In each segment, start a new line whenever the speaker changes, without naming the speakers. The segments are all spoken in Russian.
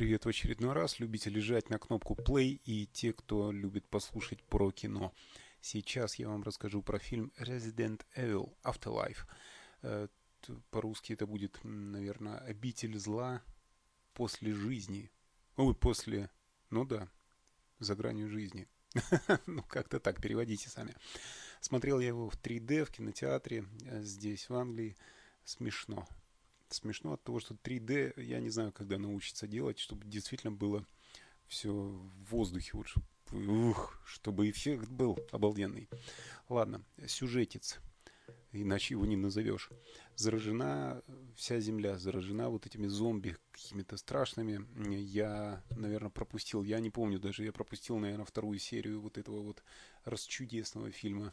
привет в очередной раз. Любите лежать на кнопку play и те, кто любит послушать про кино. Сейчас я вам расскажу про фильм Resident Evil Afterlife. Э, по-русски это будет, наверное, «Обитель зла после жизни». Ой, после... Ну да, за гранью жизни. ну, как-то так, переводите сами. Смотрел я его в 3D в кинотеатре э, здесь, в Англии. Смешно смешно от того, что 3D, я не знаю, когда научится делать, чтобы действительно было все в воздухе, вот, чтобы, ух, чтобы эффект был обалденный. Ладно, сюжетец, иначе его не назовешь. Заражена вся земля, заражена вот этими зомби какими-то страшными. Я, наверное, пропустил, я не помню даже, я пропустил, наверное, вторую серию вот этого вот расчудесного фильма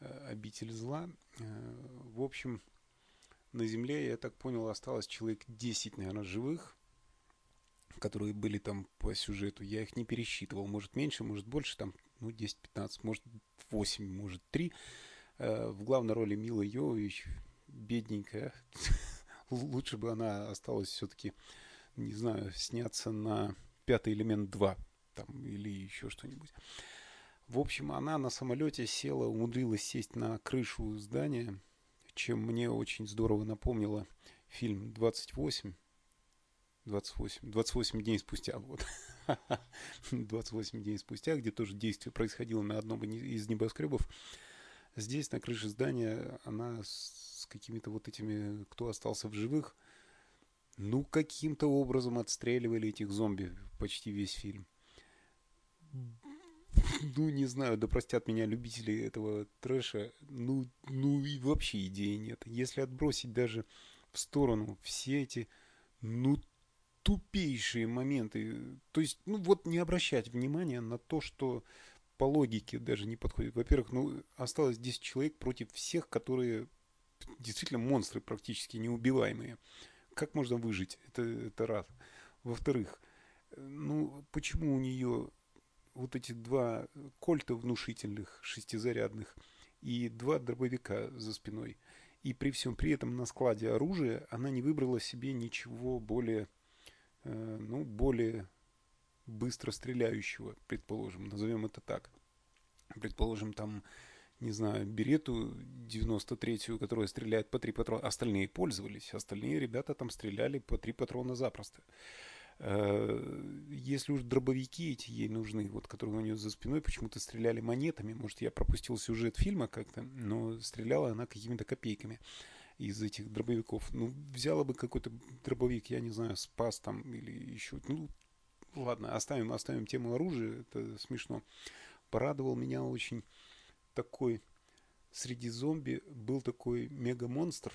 «Обитель зла». Э, в общем, на Земле, я так понял, осталось человек 10, наверное, живых, которые были там по сюжету. Я их не пересчитывал. Может меньше, может больше, там, ну, 10-15, может 8, может 3. Э, в главной роли Мила Йовович, бедненькая. Лучше бы она осталась все-таки, не знаю, сняться на «Пятый элемент 2» там, или еще что-нибудь. В общем, она на самолете села, умудрилась сесть на крышу здания – чем мне очень здорово напомнило фильм 28. 28, 28 дней спустя, вот. 28 дней спустя, где тоже действие происходило на одном из небоскребов. Здесь, на крыше здания, она с какими-то вот этими, кто остался в живых, ну, каким-то образом отстреливали этих зомби почти весь фильм ну, не знаю, да простят меня любители этого трэша, ну, ну и вообще идеи нет. Если отбросить даже в сторону все эти, ну, тупейшие моменты, то есть, ну, вот не обращать внимания на то, что по логике даже не подходит. Во-первых, ну, осталось 10 человек против всех, которые действительно монстры практически неубиваемые. Как можно выжить? Это, это раз. Во-вторых, ну, почему у нее вот эти два кольта внушительных, шестизарядных, и два дробовика за спиной. И при всем при этом на складе оружия она не выбрала себе ничего более, э, ну, более быстро стреляющего, предположим, назовем это так. Предположим, там, не знаю, берету 93-ю, которая стреляет по три патрона. Остальные пользовались, остальные ребята там стреляли по три патрона запросто. Э, если уж дробовики эти ей нужны, вот которые у нее за спиной почему-то стреляли монетами, может, я пропустил сюжет фильма как-то, но стреляла она какими-то копейками из этих дробовиков. Ну, взяла бы какой-то дробовик, я не знаю, спас там или еще. Ну, ладно, оставим, оставим тему оружия, это смешно. Порадовал меня очень такой среди зомби был такой мега-монстр,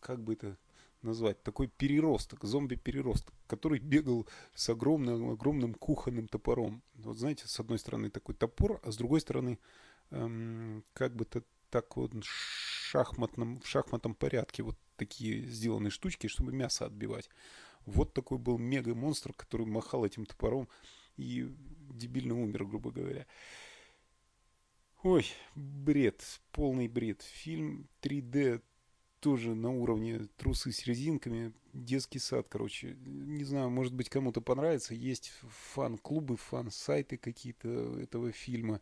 как бы это назвать, такой переросток, зомби-переросток, который бегал с огромным, огромным кухонным топором. Вот знаете, с одной стороны такой топор, а с другой стороны эм, как бы-то так вот шахматном, в шахматном порядке вот такие сделанные штучки, чтобы мясо отбивать. Вот такой был мега-монстр, который махал этим топором и дебильно умер, грубо говоря. Ой, бред, полный бред. Фильм 3D тоже на уровне трусы с резинками, детский сад, короче. Не знаю, может быть, кому-то понравится. Есть фан-клубы, фан-сайты какие-то этого фильма.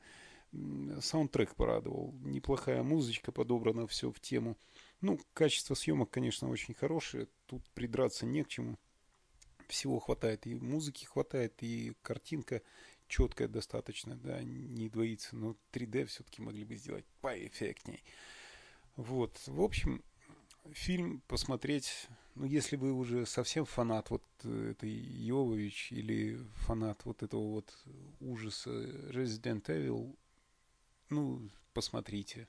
Саундтрек порадовал. Неплохая музычка подобрана, все в тему. Ну, качество съемок, конечно, очень хорошее. Тут придраться не к чему. Всего хватает. И музыки хватает, и картинка четкая достаточно, да, не двоится. Но 3D все-таки могли бы сделать поэффектней. Вот. В общем, фильм посмотреть, ну, если вы уже совсем фанат вот этой Йовович или фанат вот этого вот ужаса Resident Evil, ну, посмотрите.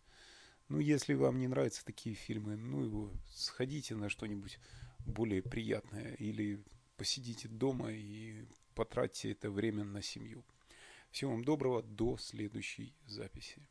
Ну, если вам не нравятся такие фильмы, ну, его сходите на что-нибудь более приятное или посидите дома и потратьте это время на семью. Всего вам доброго, до следующей записи.